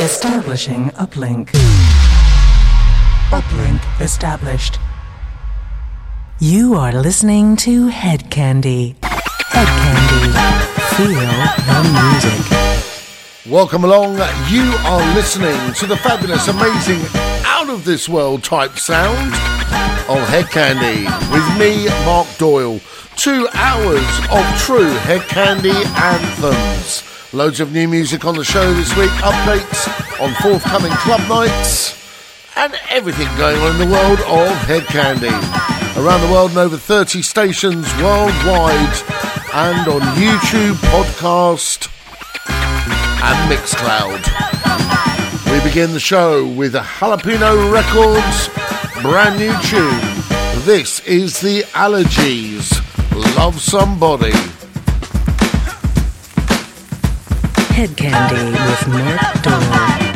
Establishing uplink. Uplink established. You are listening to Hed Kandi. Hed Kandi. Feel the music. Welcome along. You are listening to the fabulous, amazing, out of this world type sound of Hed Kandi with me, Mark Doyle. Two hours of true Hed Kandi anthems. Loads of new music on the show this week, updates on forthcoming club nights, and everything going on in the world of Hed Kandi. Around the world in over 30 stations worldwide, and on YouTube, podcast, and Mixcloud. We begin the show with a Jalapeno Records brand new tune. This is the Allergies. Love Somebody. Hed Kandi with Mark Doyle.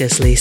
Deliciously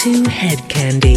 to Hed Kandi.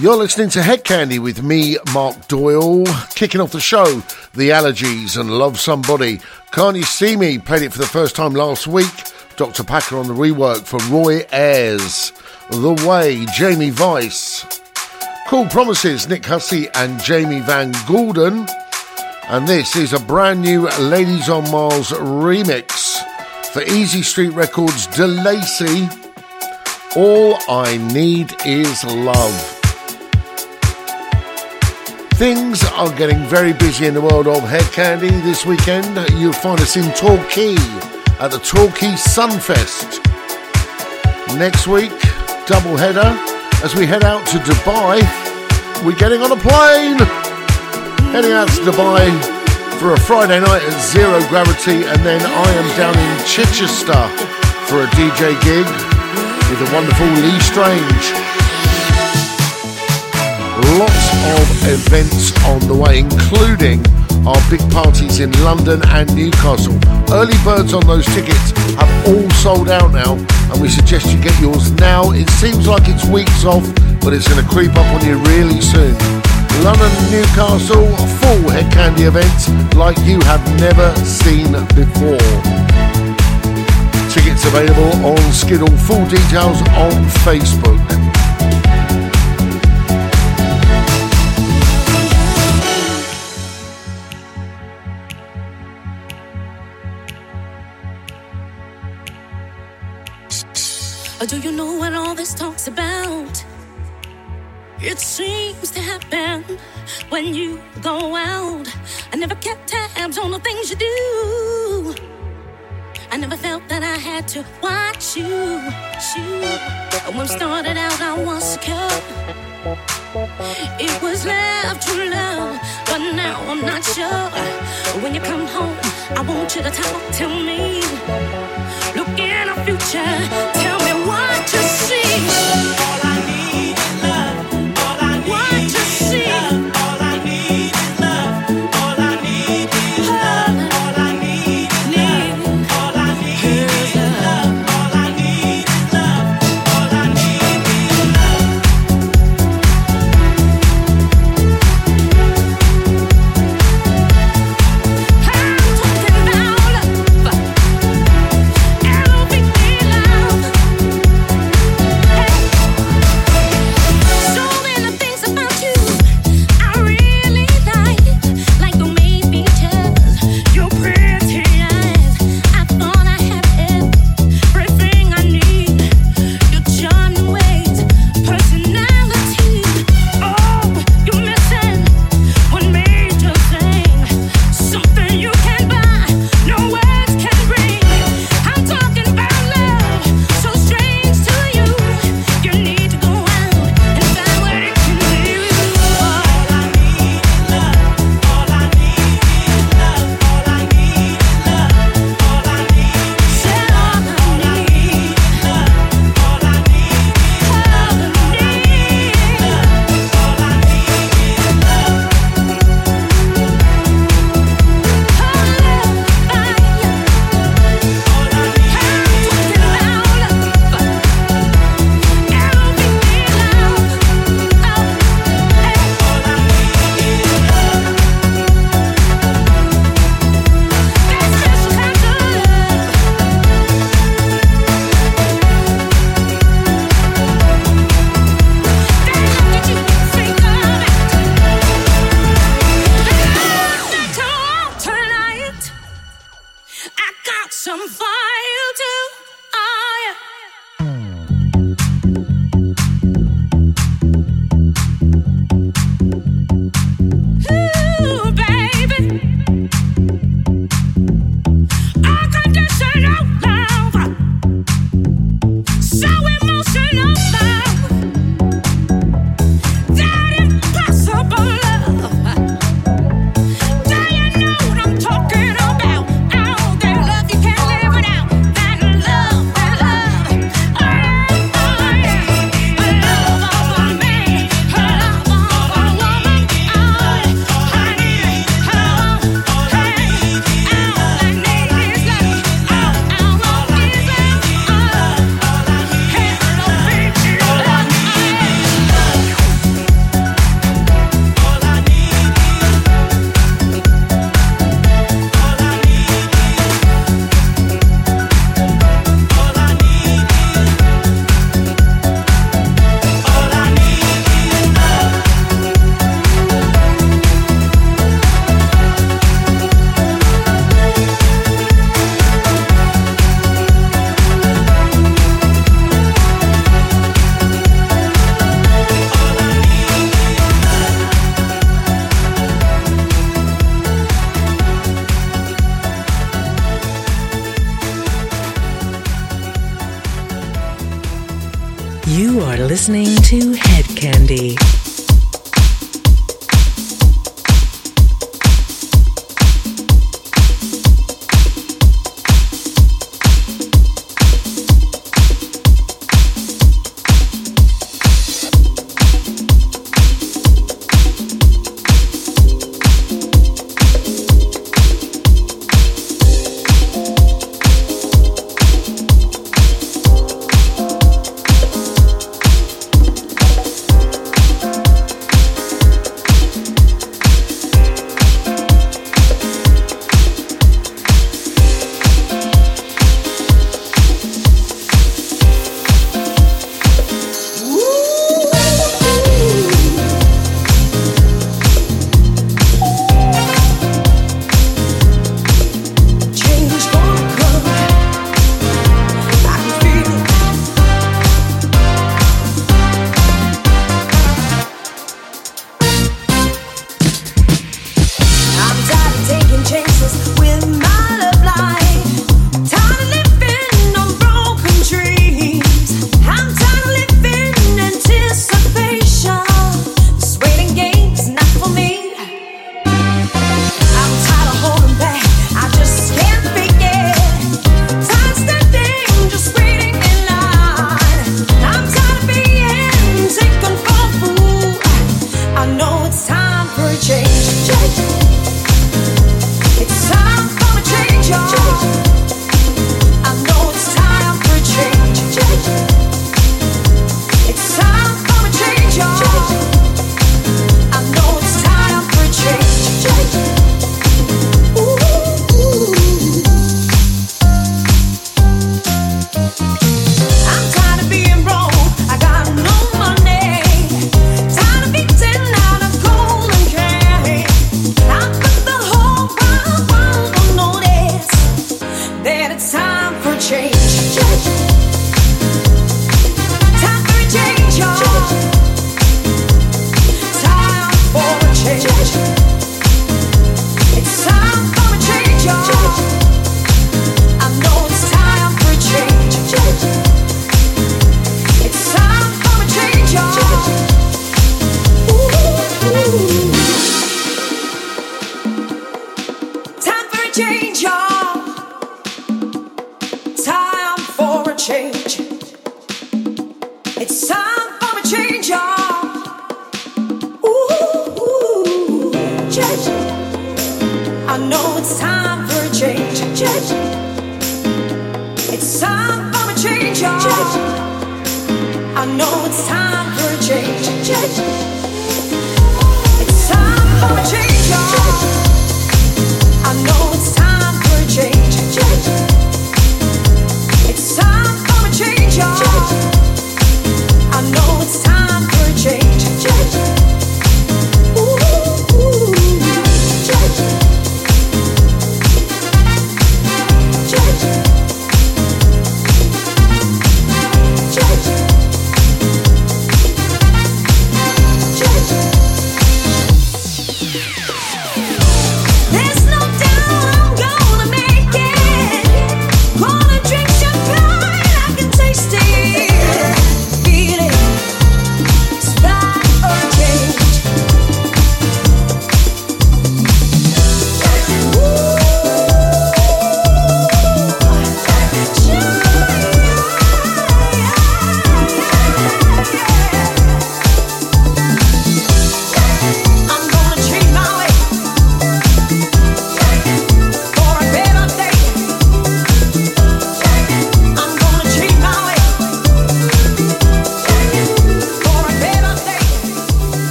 You're listening to Hed Kandi with me, Mark Doyle. Kicking off the show, The Allergies and Love Somebody. Can't You See Me played it for the first time last week. Dr. Packer on the rework for Roy Ayers. The Way, Jamie Weiss. Cool Promises, Nick Hussey and Jamie Van Gordon. And this is a brand new Ladies on Mars remix for Easy Street Records DeLacy. All I Need Is Love. Things are getting very busy in the world of Hed Kandi this weekend. You'll find us in Torquay at the Torquay Sunfest. Next week, double header as we head out to Dubai. We're getting on a plane, heading out to Dubai for a Friday night at Zero Gravity, and then I am down in Chichester for a DJ gig with the wonderful Lee Strange. Lots of events on the way, including our big parties in London and Newcastle. Early birds on those tickets have all sold out now, and we suggest you get yours now. It seems like it's weeks off, but it's going to creep up on you really soon. London Newcastle, full Hed Kandi events like you have never seen before. Tickets available on Skiddle. Full details on Facebook. Or do you know what all this talk's about? It seems to happen when you go out. I never kept tabs on the things you do. I never felt that I had to watch you. you. When started out, I was secure. It was love, true love, but now I'm not sure. When you come home, I want you to talk to me. Look in our future, tell me what you see.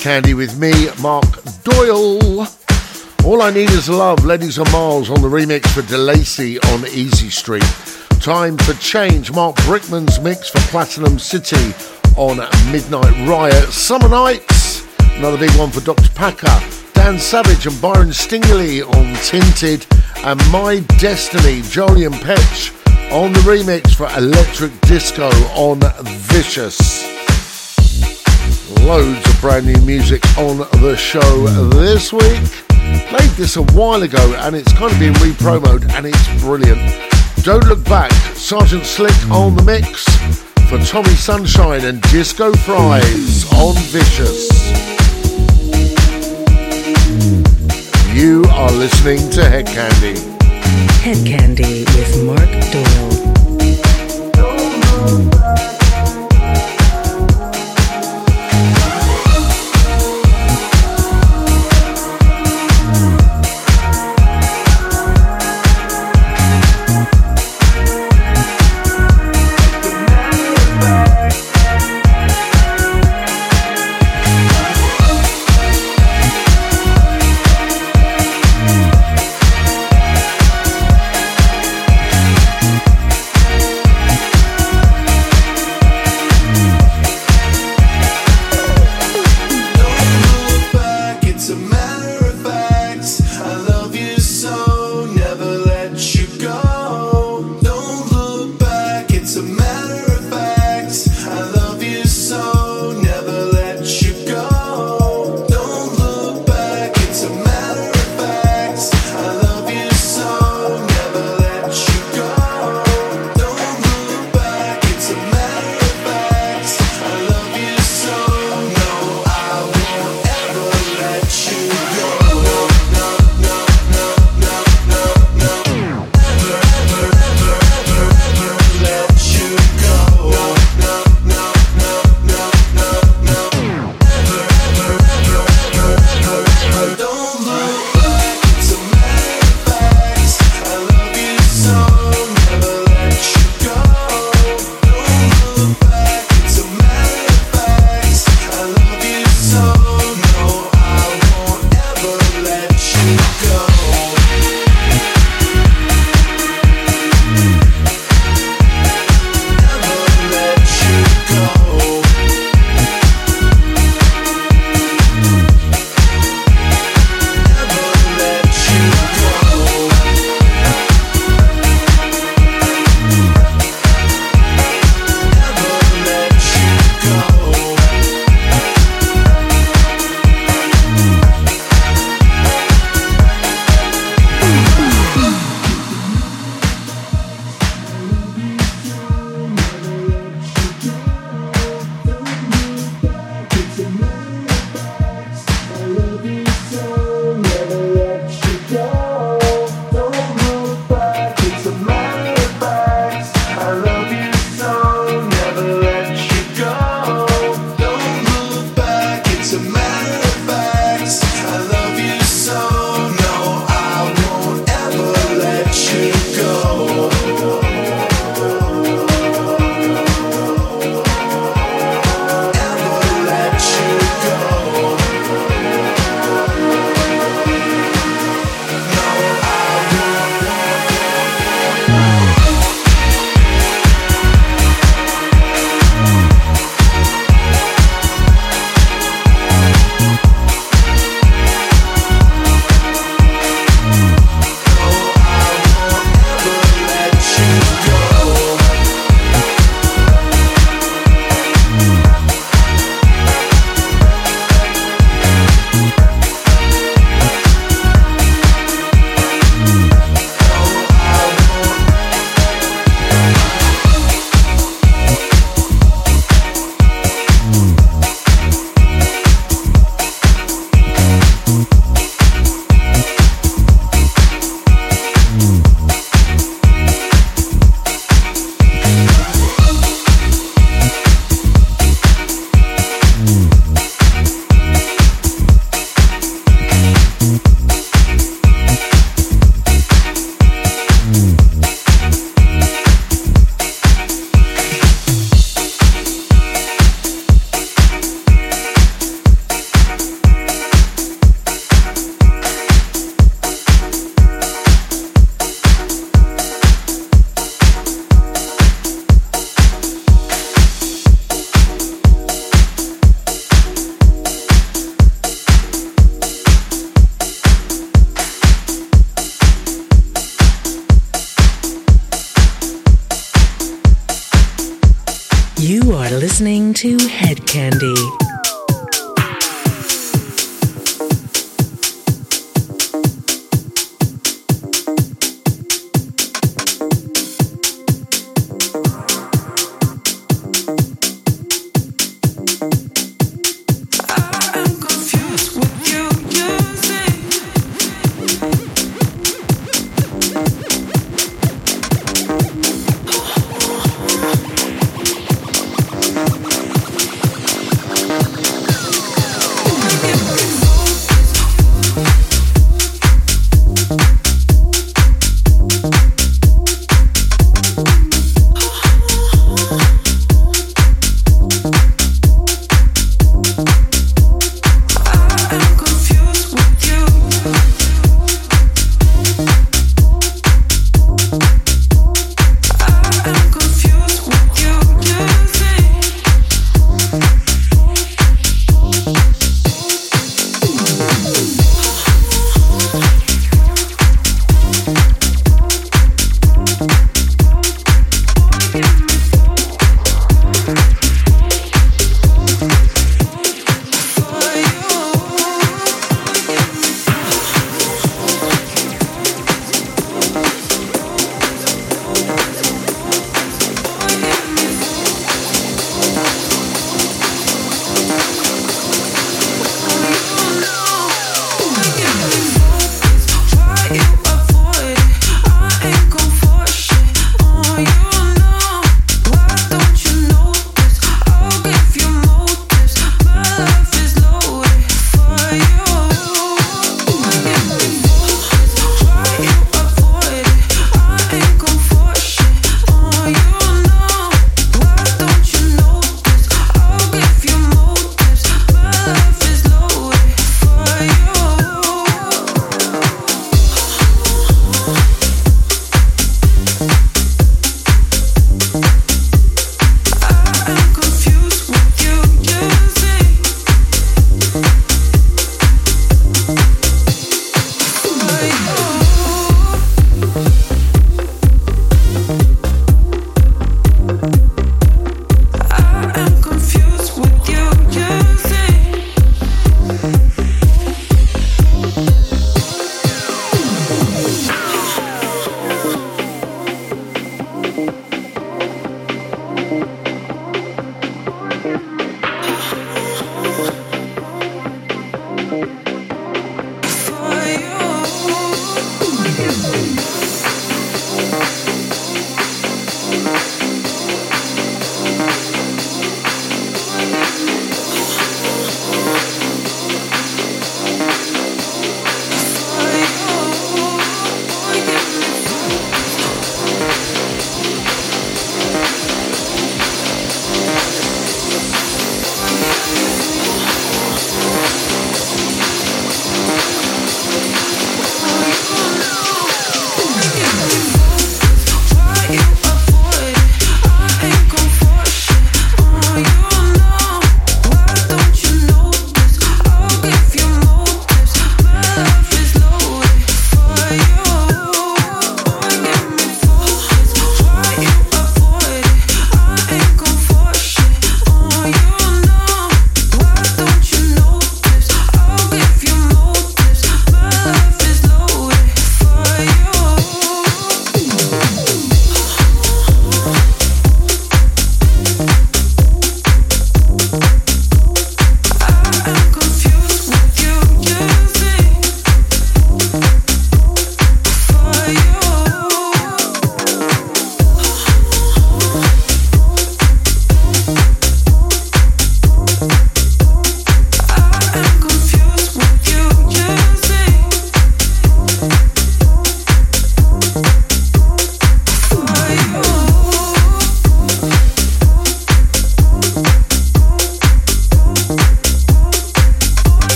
Kandi with me, Mark Doyle. All I Need Is Love, Ladies and Miles on the remix for DeLacy on Easy Street. Time for Change, Mark Brickman's mix for Platinum City on Midnight Riot. Summer Nights, another big one for Dr. Packer. Dan Savage and Byron Stingily on Tinted. And My Destiny, Jolie and Petch on the remix for Electric Disco on Vicious. Loads of brand new music on the show this week. Played this a while ago and it's kind of been re-promoed and it's brilliant. Don't Look Back, Sergeant Slick on the mix for Tommy Sunshine and Disco Fries on Vicious. You are listening to Hed Kandi. Hed Kandi with Mark Doyle. You are listening to Hed Kandi.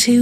To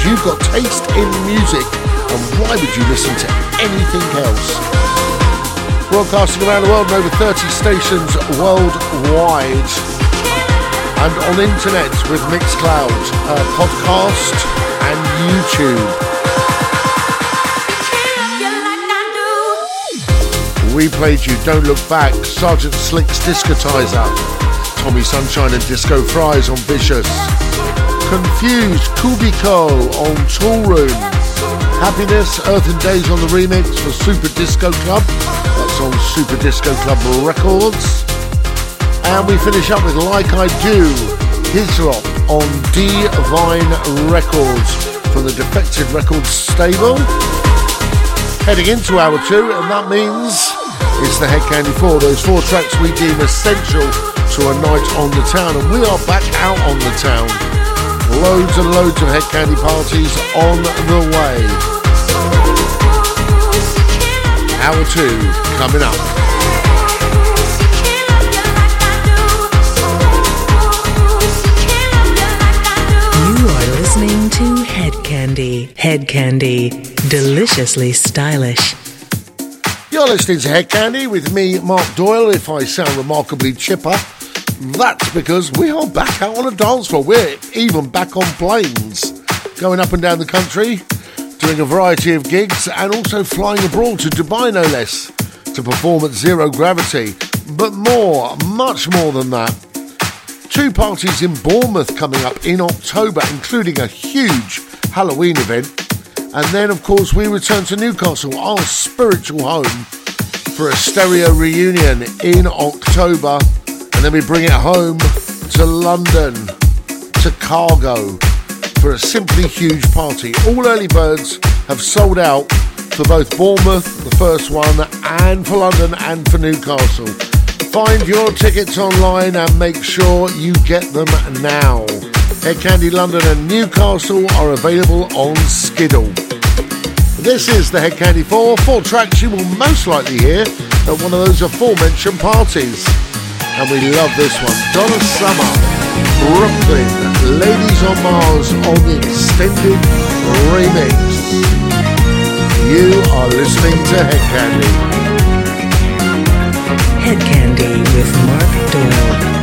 because you've got taste in music, and why would you listen to anything else? Broadcasting around the world in over 30 stations worldwide, and on internet with Mixcloud, uh, podcast, and YouTube. We played you Don't Look Back, Sergeant Slick's Discotizer, Tommy Sunshine and Disco Fries on Vicious, Confused, Kubico on Toolroom, Happiness, Earth and Days on the remix for Super Disco Club, that's on Super Disco Club Records, and we finish up with Like I Do, Hislop on Divine Records from the Defected Records stable. Heading into hour two, and that means it's the Hed Kandi 4, those four tracks we deem essential to a night on the town, and we are back out on the town. Loads and loads of Hed Kandi parties on the way. Hour two coming up. You are listening to Hed Kandi. Hed Kandi. Deliciously stylish. You're listening to Hed Kandi with me, Mark Doyle. If I sound remarkably chipper, that's because we are back out on a dance floor. We're even back on planes, going up and down the country, doing a variety of gigs, and also flying abroad to Dubai, no less, to perform at Zero Gravity. But more, much more than that. Two parties in Bournemouth coming up in October, including a huge Halloween event. And then, of course, we return to Newcastle, our spiritual home, for a stereo reunion in October. And then we bring it home to London, to Cargo, for a simply huge party. All early birds have sold out for both Bournemouth, the first one, and for London and for Newcastle. Find your tickets online and make sure you get them now. Hed Kandi London and Newcastle are available on Skiddle. This is the Hed Kandi 4, four tracks you will most likely hear at one of those aforementioned parties. And we love this one. Donna Summer, Brooklyn, Ladies on Mars on the extended remix. You are listening to Hed Kandi. Hed Kandi with Mark Doyle.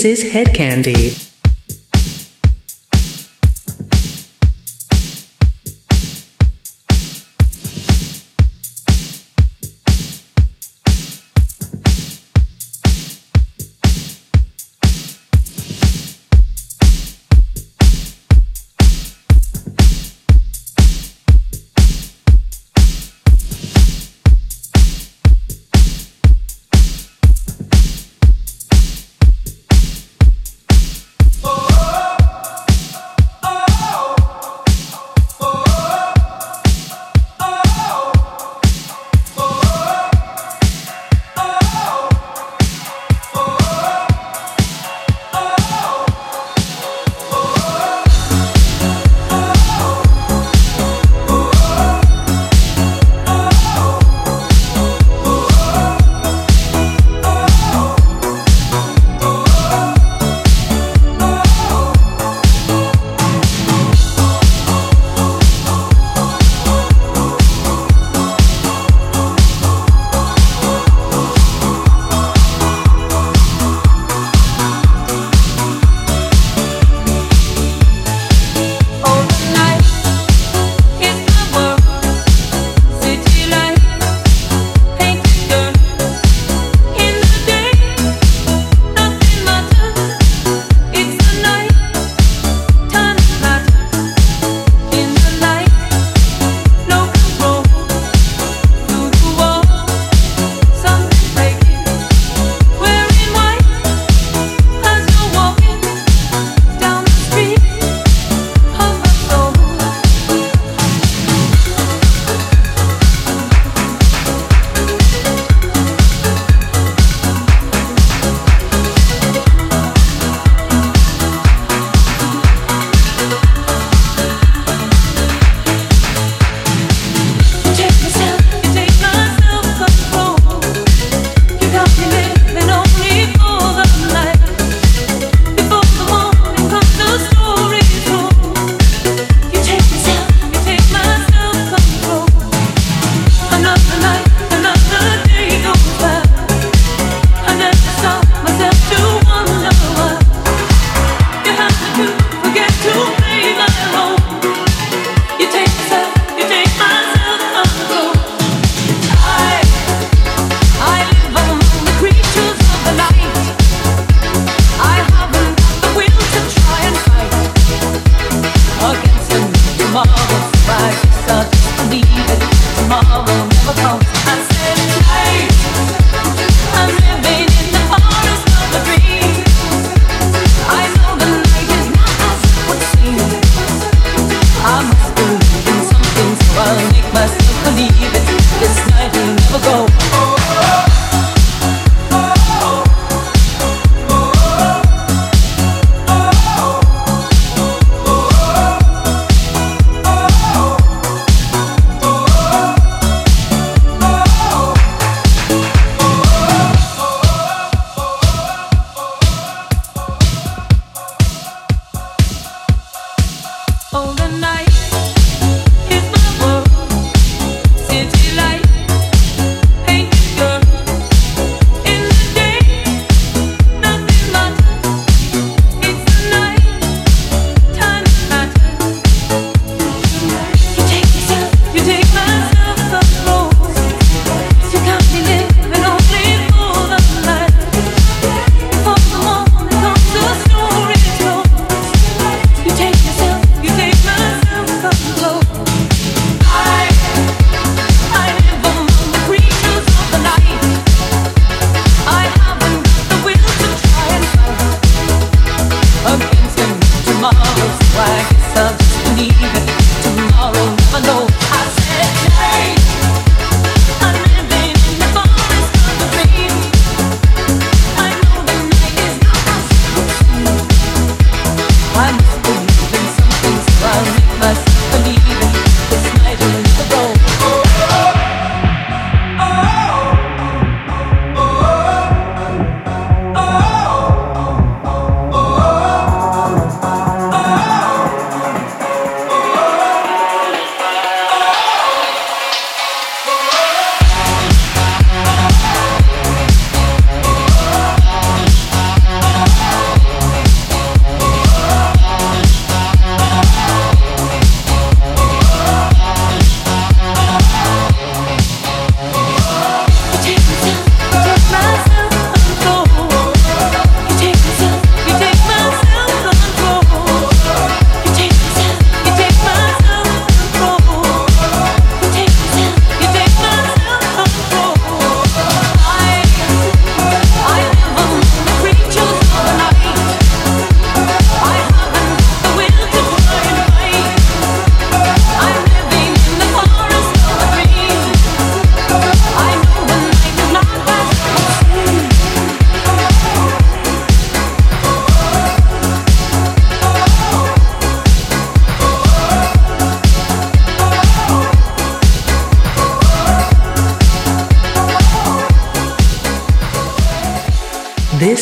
This is Hed Kandi.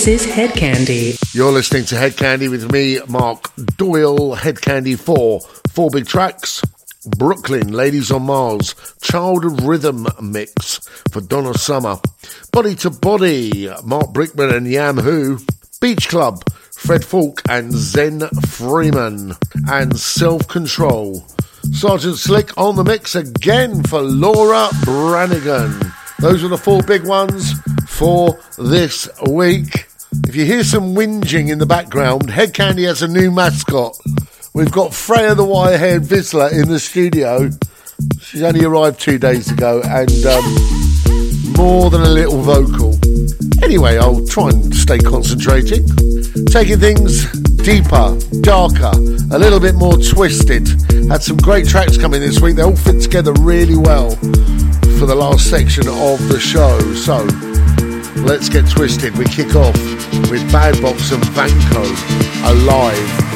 Is Hed Kandi. You're listening to Hed Kandi with me, Mark Doyle. Hed Kandi 4. Four big tracks. Brooklyn, Ladies on Mars, Child of Rhythm mix for Donna Summer. Body to Body, Mark Brickman and Yam Who. Beach Club, Fred Falke and Zen Freeman. And Self Control. Sergeant Slick on the mix again for Laura Branigan. Those are the four big ones for this week. If you hear some whinging in the background, Hed Kandi has a new mascot. We've got Freya the wire-haired Vizsla in the studio. She's only arrived two days ago and um, more than a little vocal. Anyway, I'll try and stay concentrating. Taking things deeper, darker, a little bit more twisted. Had some great tracks coming this week. They all fit together really well for the last section of the show. So let's get twisted. We kick off with Bad Box and Vanko Alive.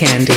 Kandi.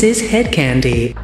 This is Hed Kandi.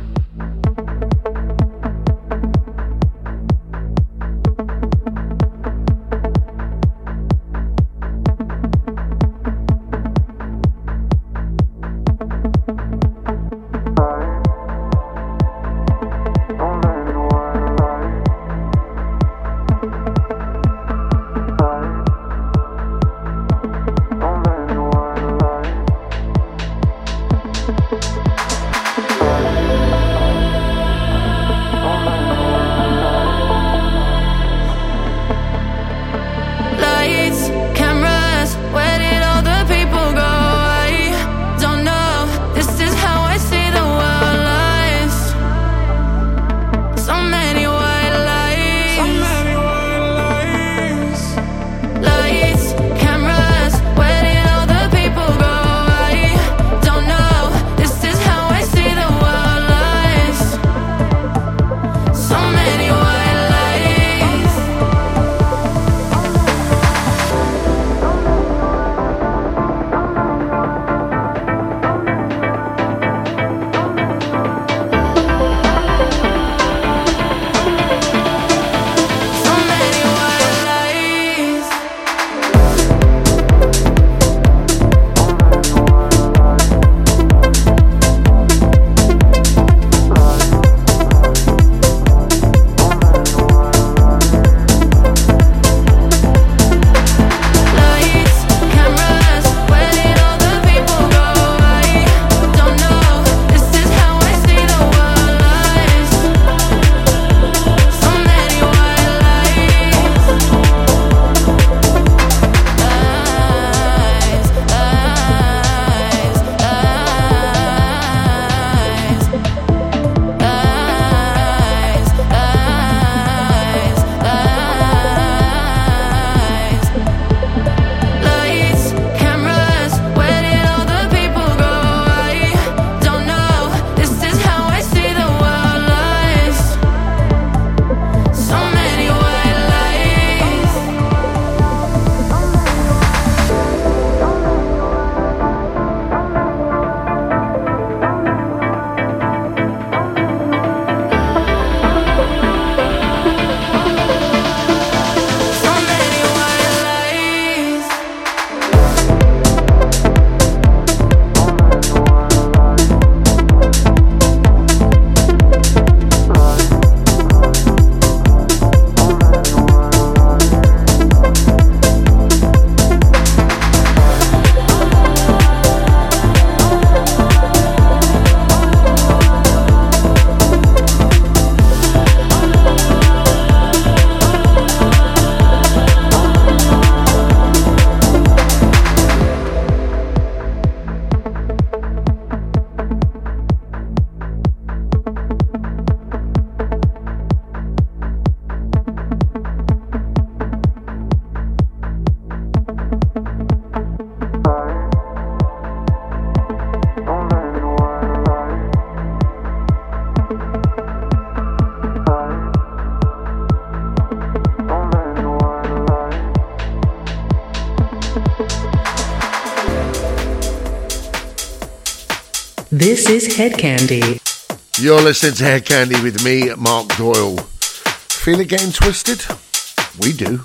This is Hed Kandi. You're listening to Hed Kandi with me, Mark Doyle. Feel it getting twisted? We do.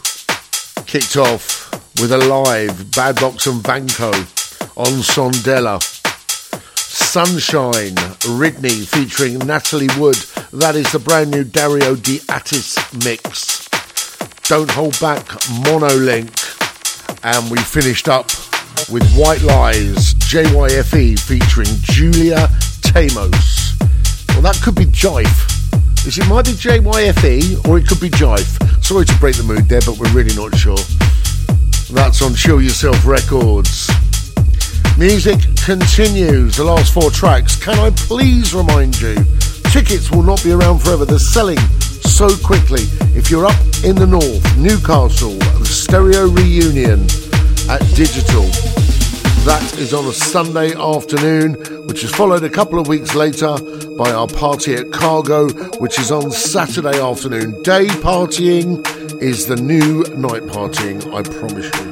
Kicked off with a live Bad Box and Banco on Sondela. Sunshine, Ridney featuring Natalie Wood. That is the brand new Dario Di Attis mix. Don't Hold Back, Monolink. And we finished up with White Lies, JYFE featuring Julia Tamos. Well, that could be Jive. Is it might be JYFE or it could be Jive. Sorry to break the mood there, but we're really not sure. That's on Show Yourself Records. Music continues. The last four tracks. Can I please remind you? Tickets will not be around forever. They're selling so quickly. If you're up in the north, Newcastle, the Stereo Reunion at Digital. That is on a Sunday afternoon, which is followed a couple of weeks later by our party at Cargo, which is on Saturday afternoon. Day partying is the new night partying, I promise you.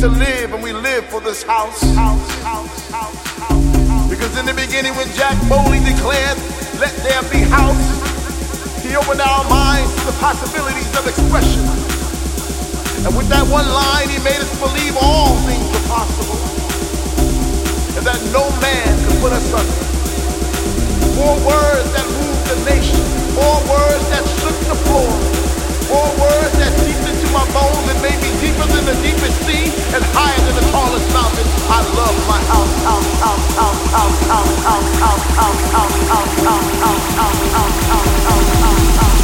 To live and we live for this house. Because in the beginning when Jack Foley declared, let there be house, he opened our minds to the possibilities of expression. And with that one line, he made us believe all things are possible. And that no man could put us under. Four words that moved the nation. Four words that shook the floor. Four words that my bones and made me deeper than the deepest sea and higher than the tallest mountain. I love my house, house, house, house, house, house, house, house, house, house, house, house, house, house, house, house, house, house,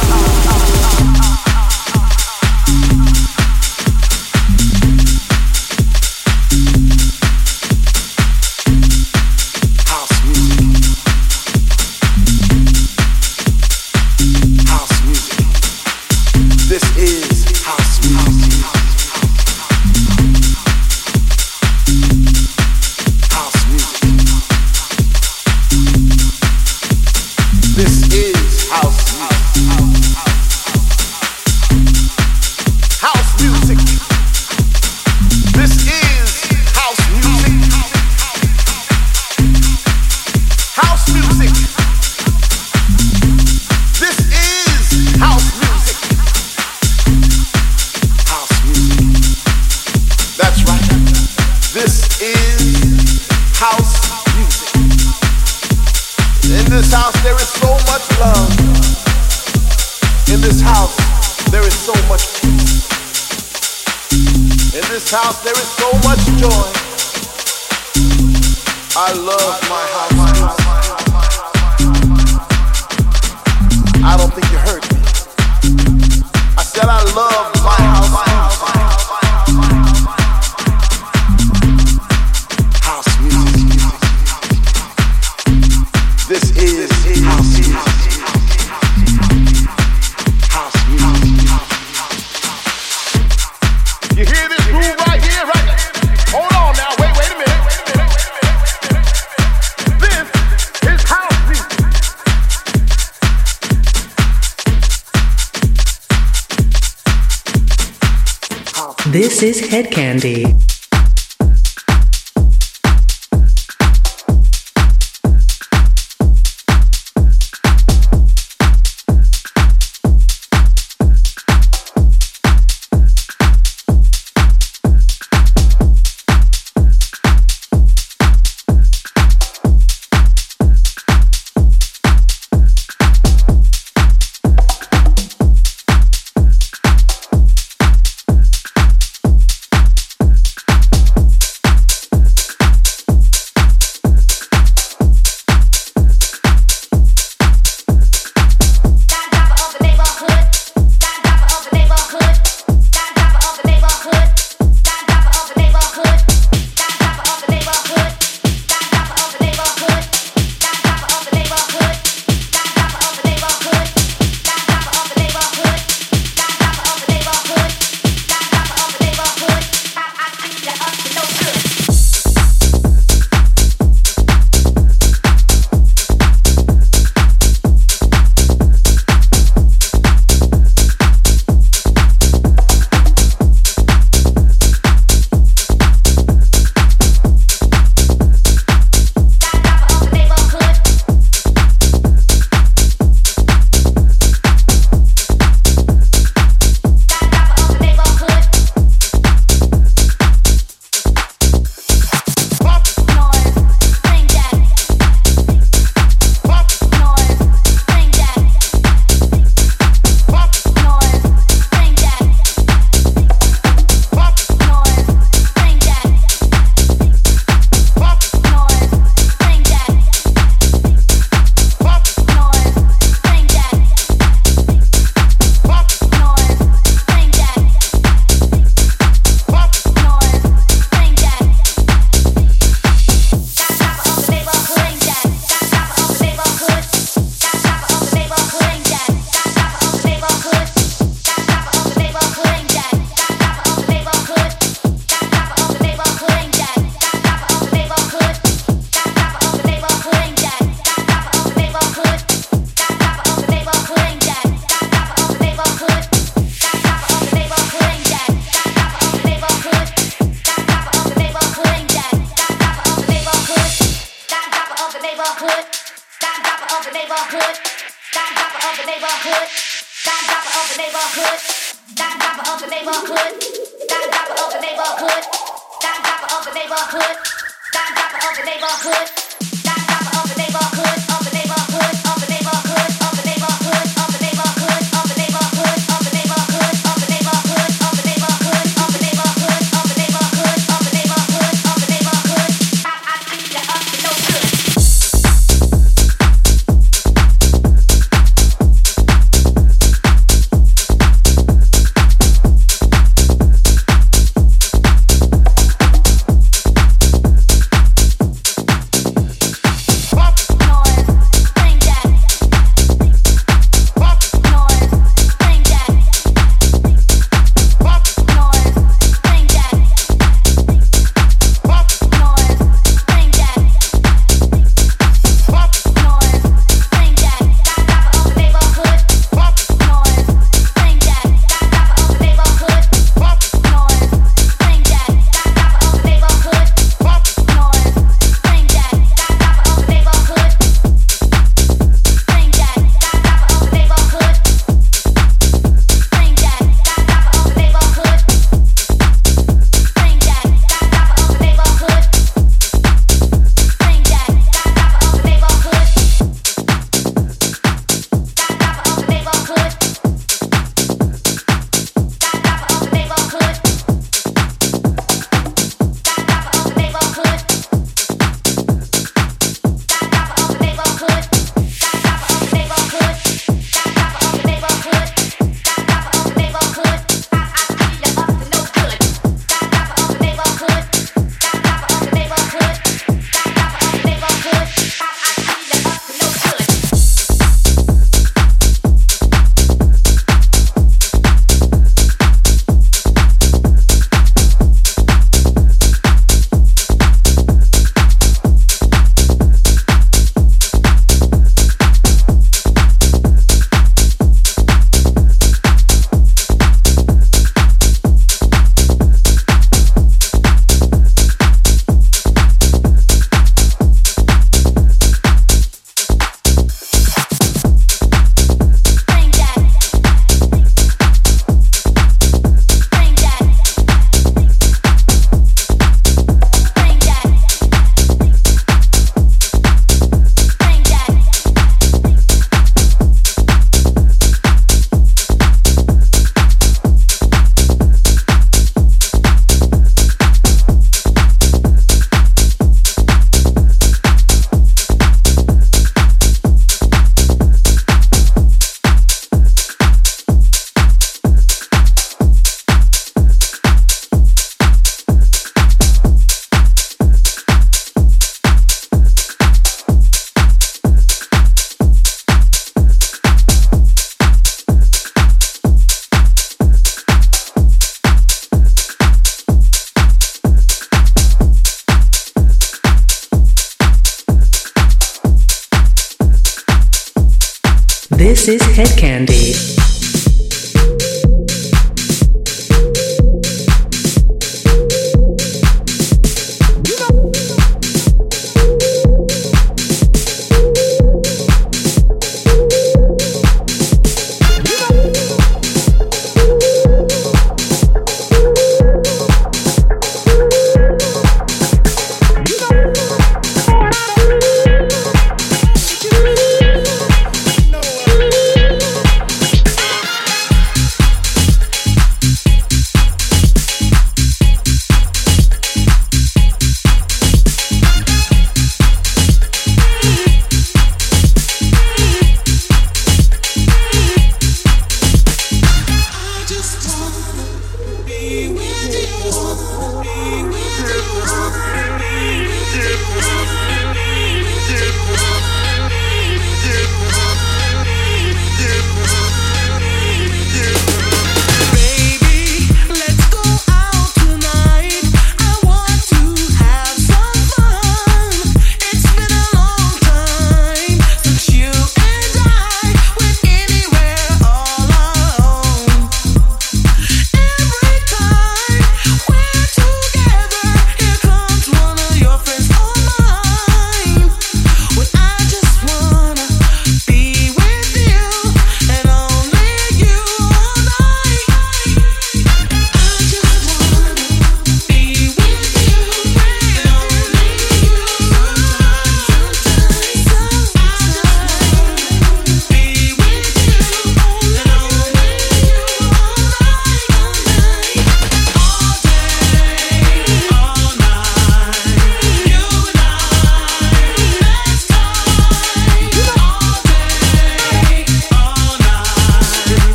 This is Hed Kandi.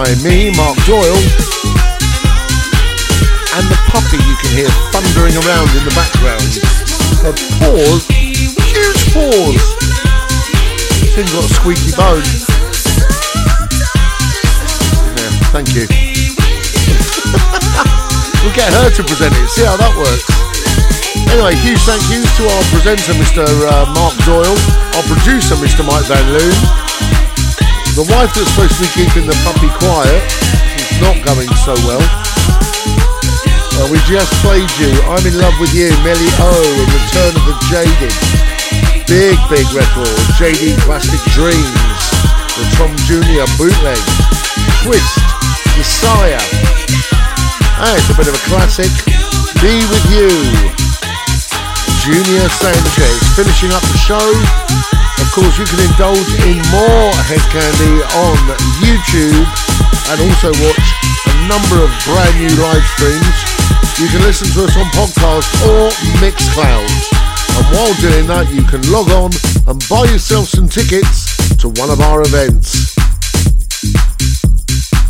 By me, Mark Doyle, and the puppy you can hear thundering around in the background. Her paws, huge paws. Thing's got a squeaky bone. Yeah, thank you. we'll get her to present it, see how that works. Anyway, huge thank yous to our presenter, Mr. Uh, Mark Doyle, our producer, Mr. Mike Van Loon, the wife that's supposed to be keeping the puppy quiet, she's not going so well. Uh, we just played you, I'm in love with you, Melly O, and Return of the Jaded. Big, big record, Jaydee Plastic Dreams, the Tom Jr. bootleg, Twist, Messiah. Ah, it's a bit of a classic. Be with you. Junior Sanchez finishing up the show. Of course, you can indulge in more Hed Kandi on YouTube and also watch a number of brand new live streams. You can listen to us on podcast or Mixcloud. And while doing that, you can log on and buy yourself some tickets to one of our events.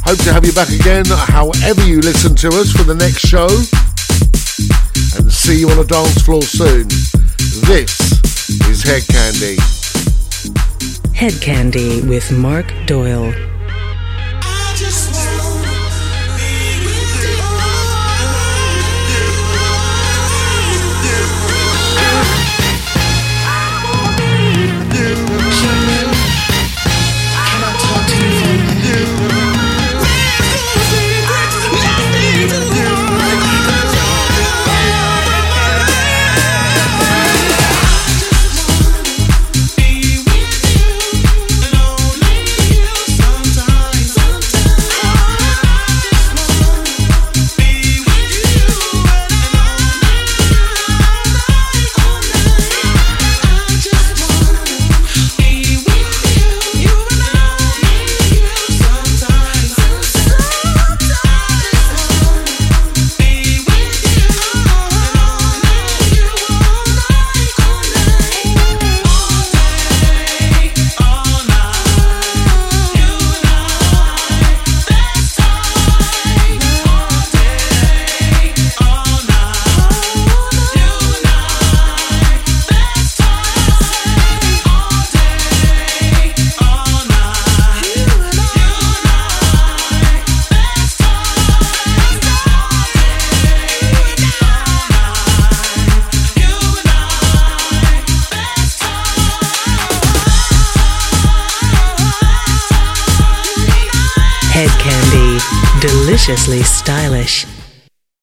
Hope to have you back again, however you listen to us for the next show and see you on a dance floor soon. This is Hed Kandi. Hed Kandi with Mark Doyle.